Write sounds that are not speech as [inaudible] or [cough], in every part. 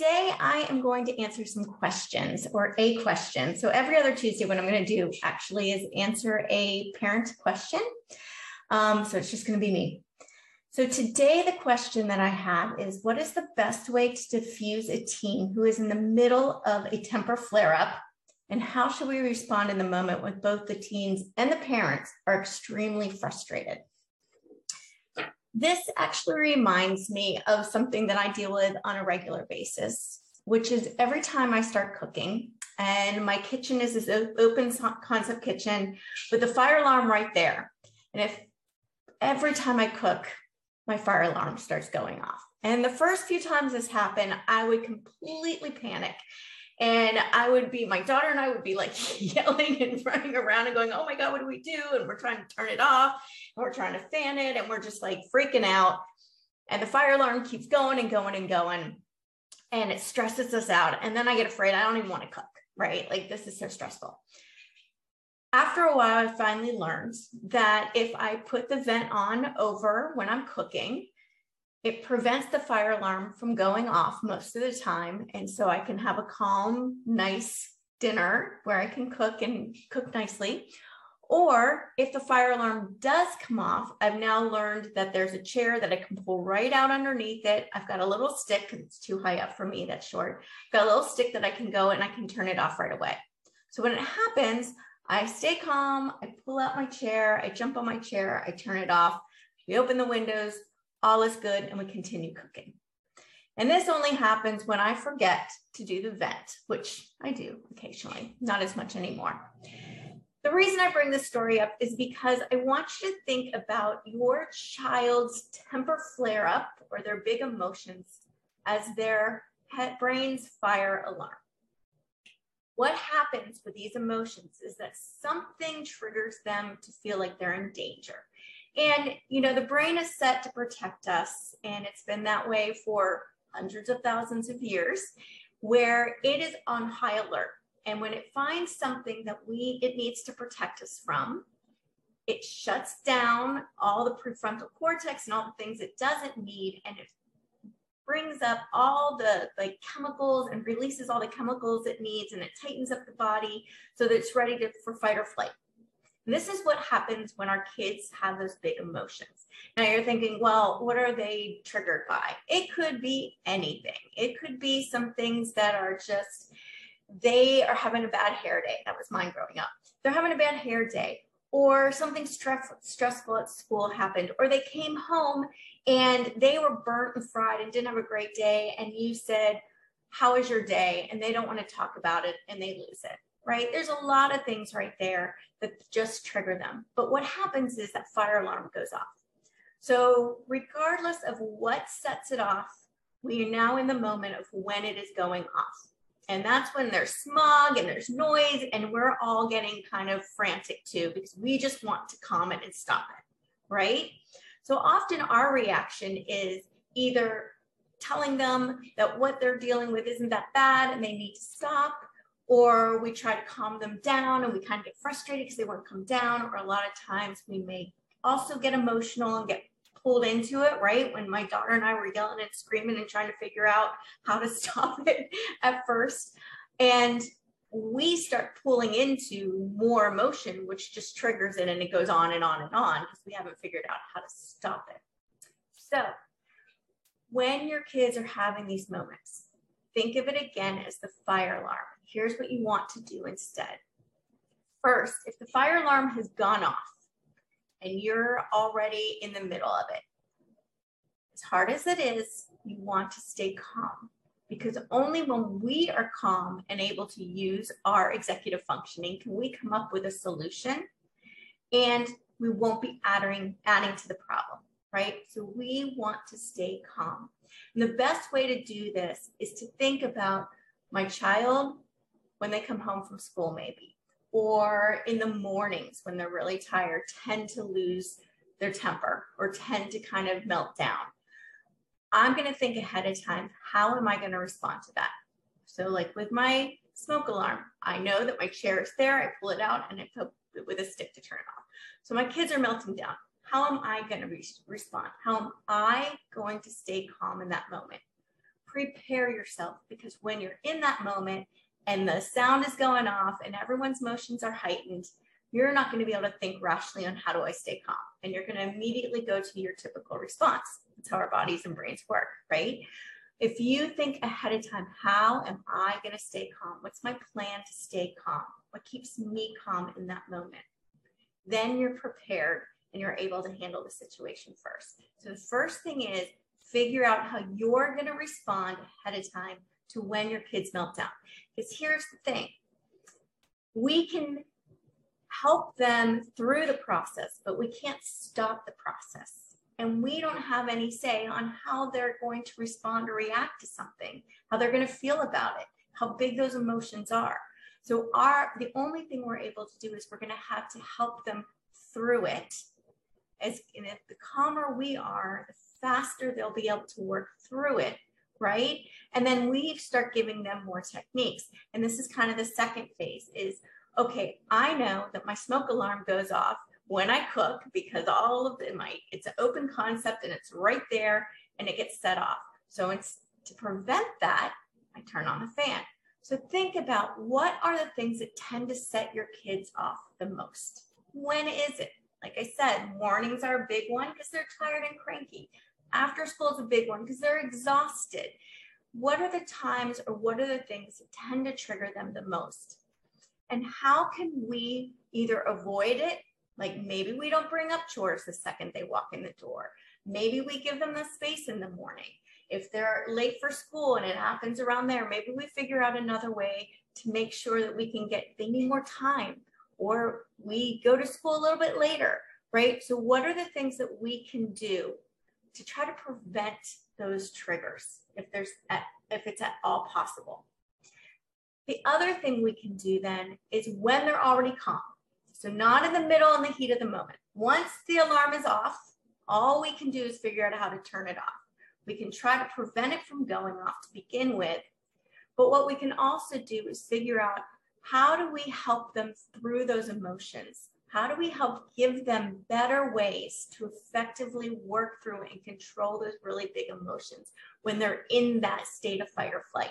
Today, I am going to answer some questions or a question. So, every other Tuesday, what I'm going to do actually is answer a parent question. Um, so, it's just going to be me. So, today, the question that I have is What is the best way to diffuse a teen who is in the middle of a temper flare up? And how should we respond in the moment when both the teens and the parents are extremely frustrated? This actually reminds me of something that I deal with on a regular basis, which is every time I start cooking, and my kitchen is this open concept kitchen with the fire alarm right there. And if every time I cook, my fire alarm starts going off. And the first few times this happened, I would completely panic and I would be, my daughter and I would be like [laughs] yelling and running around and going, oh my God, what do we do? And we're trying to turn it off and we're trying to fan it and we're just like freaking out. And the fire alarm keeps going and going and going. And it stresses us out. And then I get afraid. I don't even want to cook, right? Like this is so stressful. After a while, I finally learned that if I put the vent on over when I'm cooking, it prevents the fire alarm from going off most of the time. And so I can have a calm, nice dinner where I can cook and cook nicely. Or if the fire alarm does come off, I've now learned that there's a chair that I can pull right out underneath it. I've got a little stick it's too high up for me, that's short. I've got a little stick that I can go and I can turn it off right away. So when it happens, I stay calm, I pull out my chair, I jump on my chair, I turn it off, we open the windows, all is good, and we continue cooking. And this only happens when I forget to do the vent, which I do occasionally, not as much anymore. The reason I bring this story up is because I want you to think about your child's temper flare up or their big emotions as their brain's fire alarm. What happens with these emotions is that something triggers them to feel like they're in danger. And, you know, the brain is set to protect us, and it's been that way for hundreds of thousands of years, where it is on high alert. And when it finds something that we it needs to protect us from, it shuts down all the prefrontal cortex and all the things it doesn't need, and it brings up all the like chemicals and releases all the chemicals it needs, and it tightens up the body so that it's ready to, for fight or flight. This is what happens when our kids have those big emotions. Now you're thinking, well, what are they triggered by? It could be anything. It could be some things that are just, they are having a bad hair day. That was mine growing up. They're having a bad hair day, or something stress, stressful at school happened, or they came home and they were burnt and fried and didn't have a great day. And you said, How was your day? And they don't want to talk about it and they lose it right? There's a lot of things right there that just trigger them. But what happens is that fire alarm goes off. So, regardless of what sets it off, we are now in the moment of when it is going off. And that's when there's smog and there's noise, and we're all getting kind of frantic too because we just want to calm it and stop it, right? So often our reaction is either telling them that what they're dealing with isn't that bad and they need to stop, or we try to calm them down and we kind of get frustrated because they won't come down or a lot of times we may also get emotional and get pulled into it right? When my daughter and i were yelling and screaming and trying to figure out how to [laughs] stop it at first. And we start pulling into more emotion which just triggers it and it goes on and on and on because we haven't figured out how to stop it. So when your kids are having these moments think of it again as the fire alarm here's what you want to do instead. First, if the fire alarm has gone off and you're already in the middle of it, as hard as it is, you want to stay calm because only when we are calm and able to use our executive functioning can we come up with a solution and we won't be adding, adding to the problem, right? So we want to stay calm. And the best way to do this is to think about my child when they come home from school, maybe, or in the mornings when they're really tired, tend to lose their temper or tend to kind of melt down. I'm going to think ahead of time, how am I going to respond to that? So, like with my smoke alarm, I know that my chair is there, I pull it out and I put it with a stick to turn it off. So, my kids are melting down. How am I going to re- respond? How am I going to stay calm in that moment? Prepare yourself because when you're in that moment and the sound is going off and everyone's emotions are heightened, you're not going to be able to think rationally on how do I stay calm. And you're going to immediately go to your typical response. That's how our bodies and brains work, right? If you think ahead of time, how am I going to stay calm? What's my plan to stay calm? What keeps me calm in that moment? Then you're prepared and you're able to handle the situation first. So the first thing is figure out how you're going to respond ahead of time to when your kids melt down. Because here's the thing we can help them through the process, but we can't stop the process. And we don't have any say on how they're going to respond or react to something, how they're going to feel about it, how big those emotions are. So our the only thing we're able to do is we're going to have to help them through it. As and if the calmer we are, the faster they'll be able to work through it right? And then we start giving them more techniques. And this is kind of the second phase is, okay, I know that my smoke alarm goes off when I cook because all of it, my, it's an open concept and it's right there and it gets set off. So it's to prevent that, I turn on the fan. So think about what are the things that tend to set your kids off the most? When is it? Like I said, mornings are a big one because they're tired and cranky. After school is a big one because they're exhausted. What are the times or what are the things that tend to trigger them the most? And how can we either avoid it, like maybe we don't bring up chores the second they walk in the door. Maybe we give them the space in the morning. If they're late for school and it happens around there, maybe we figure out another way to make sure that we can get, they need more time or we go to school a little bit later, right? So, what are the things that we can do to try to prevent those triggers if there's at, if it's at all possible. The other thing we can do then is when they're already calm. So not in the middle in the heat of the moment. Once the alarm is off, all we can do is figure out how to turn it off. We can try to prevent it from going off to begin with. But what we can also do is figure out how do we help them through those emotions how do we help give them better ways to effectively work through and control those really big emotions when they're in that state of fight or flight?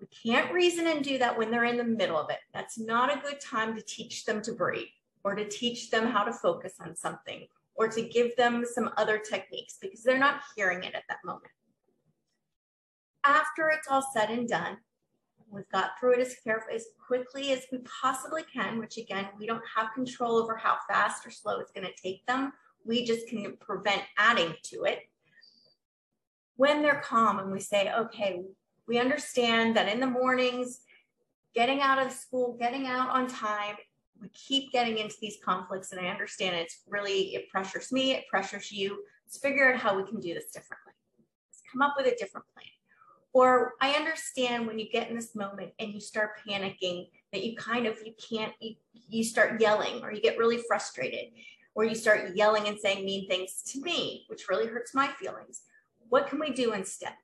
We can't reason and do that when they're in the middle of it. That's not a good time to teach them to breathe or to teach them how to focus on something or to give them some other techniques because they're not hearing it at that moment. After it's all said and done, We've got through it as carefully as quickly as we possibly can, which again, we don't have control over how fast or slow it's going to take them. We just can prevent adding to it. When they're calm and we say, okay, we understand that in the mornings, getting out of school, getting out on time, we keep getting into these conflicts. And I understand it's really, it pressures me, it pressures you. Let's figure out how we can do this differently. Let's come up with a different plan. Or I understand when you get in this moment and you start panicking that you kind of, you can't, you, you start yelling or you get really frustrated or you start yelling and saying mean things to me, which really hurts my feelings. What can we do instead?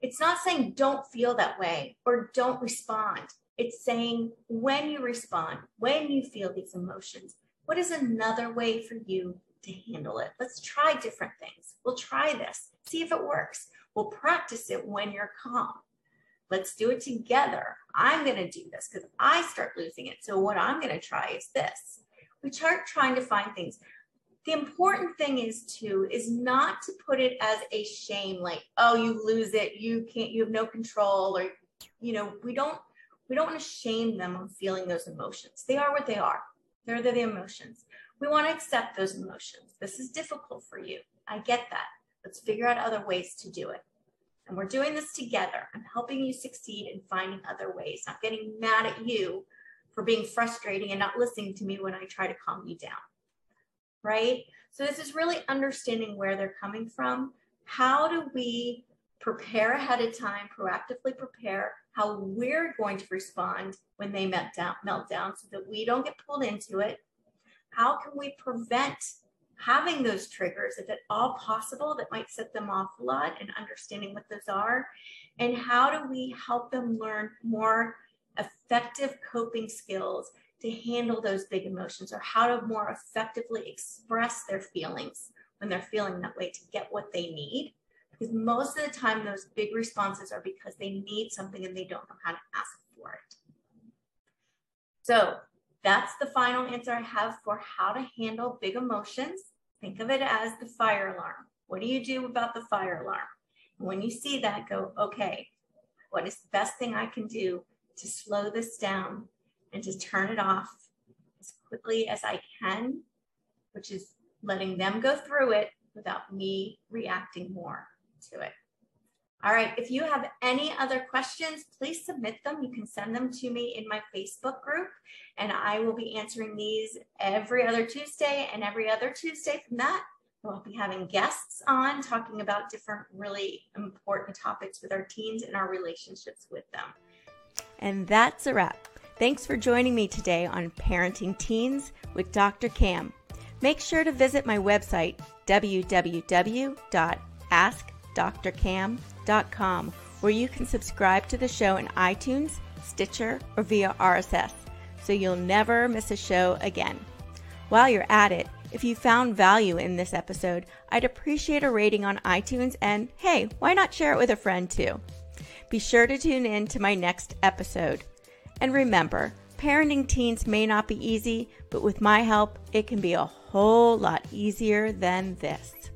It's not saying don't feel that way or don't respond. It's saying when you respond, when you feel these emotions, what is another way for you to handle it? Let's try different things. We'll try this, see if it works. We'll practice it when you're calm. Let's do it together. I'm going to do this because I start losing it. So, what I'm going to try is this. We start trying to find things. The important thing is to is not to put it as a shame, like, oh, you lose it, you can't, you have no control, or you know, we don't we don't want to shame them on feeling those emotions. They are what they are. They're the emotions. We want to accept those emotions. This is difficult for you. I get that. Let's figure out other ways to do it. And we're doing this together. I'm helping you succeed in finding other ways, not getting mad at you for being frustrating and not listening to me when I try to calm you down. Right? So, this is really understanding where they're coming from. How do we prepare ahead of time, proactively prepare? how we're going to respond when they melt down, melt down so that we don't get pulled into it. How can we prevent having those triggers, if at all possible, that might set them off a lot and understanding what those are? And how do we help them learn more effective coping skills to handle those big emotions or how to more effectively express their feelings when they're feeling that way to get what they need? Because most of the time, those big responses are because they need something and they don't know how to ask for it. So that's the final answer I have for how to handle big emotions. Think of it as the fire alarm. What do you do about the fire alarm? when you see that, go, okay, what is the best thing I can do to slow this down and to turn it off as quickly as I can, which is letting them go through it without me reacting more to it. All right, if you have any other questions, please submit them. You can send them to me in my Facebook group, and I will be answering these every other Tuesday and every other Tuesday from that. We'll be having guests on talking about different really important topics with our teens and our relationships with them. And that's a wrap. Thanks for joining me today on Parenting Teens with Dr. Cam. Make sure to visit my website, www.askdrcam.com, where you can subscribe to the show in iTunes, Stitcher, or via RSS, so you'll never miss a show again. While you're at it, if you found value in this episode, I'd appreciate a rating on iTunes and hey, why not share it with a friend too? Be sure to tune in to my next episode. And remember, parenting teens may not be easy, but with my help, it can be a whole lot easier than this.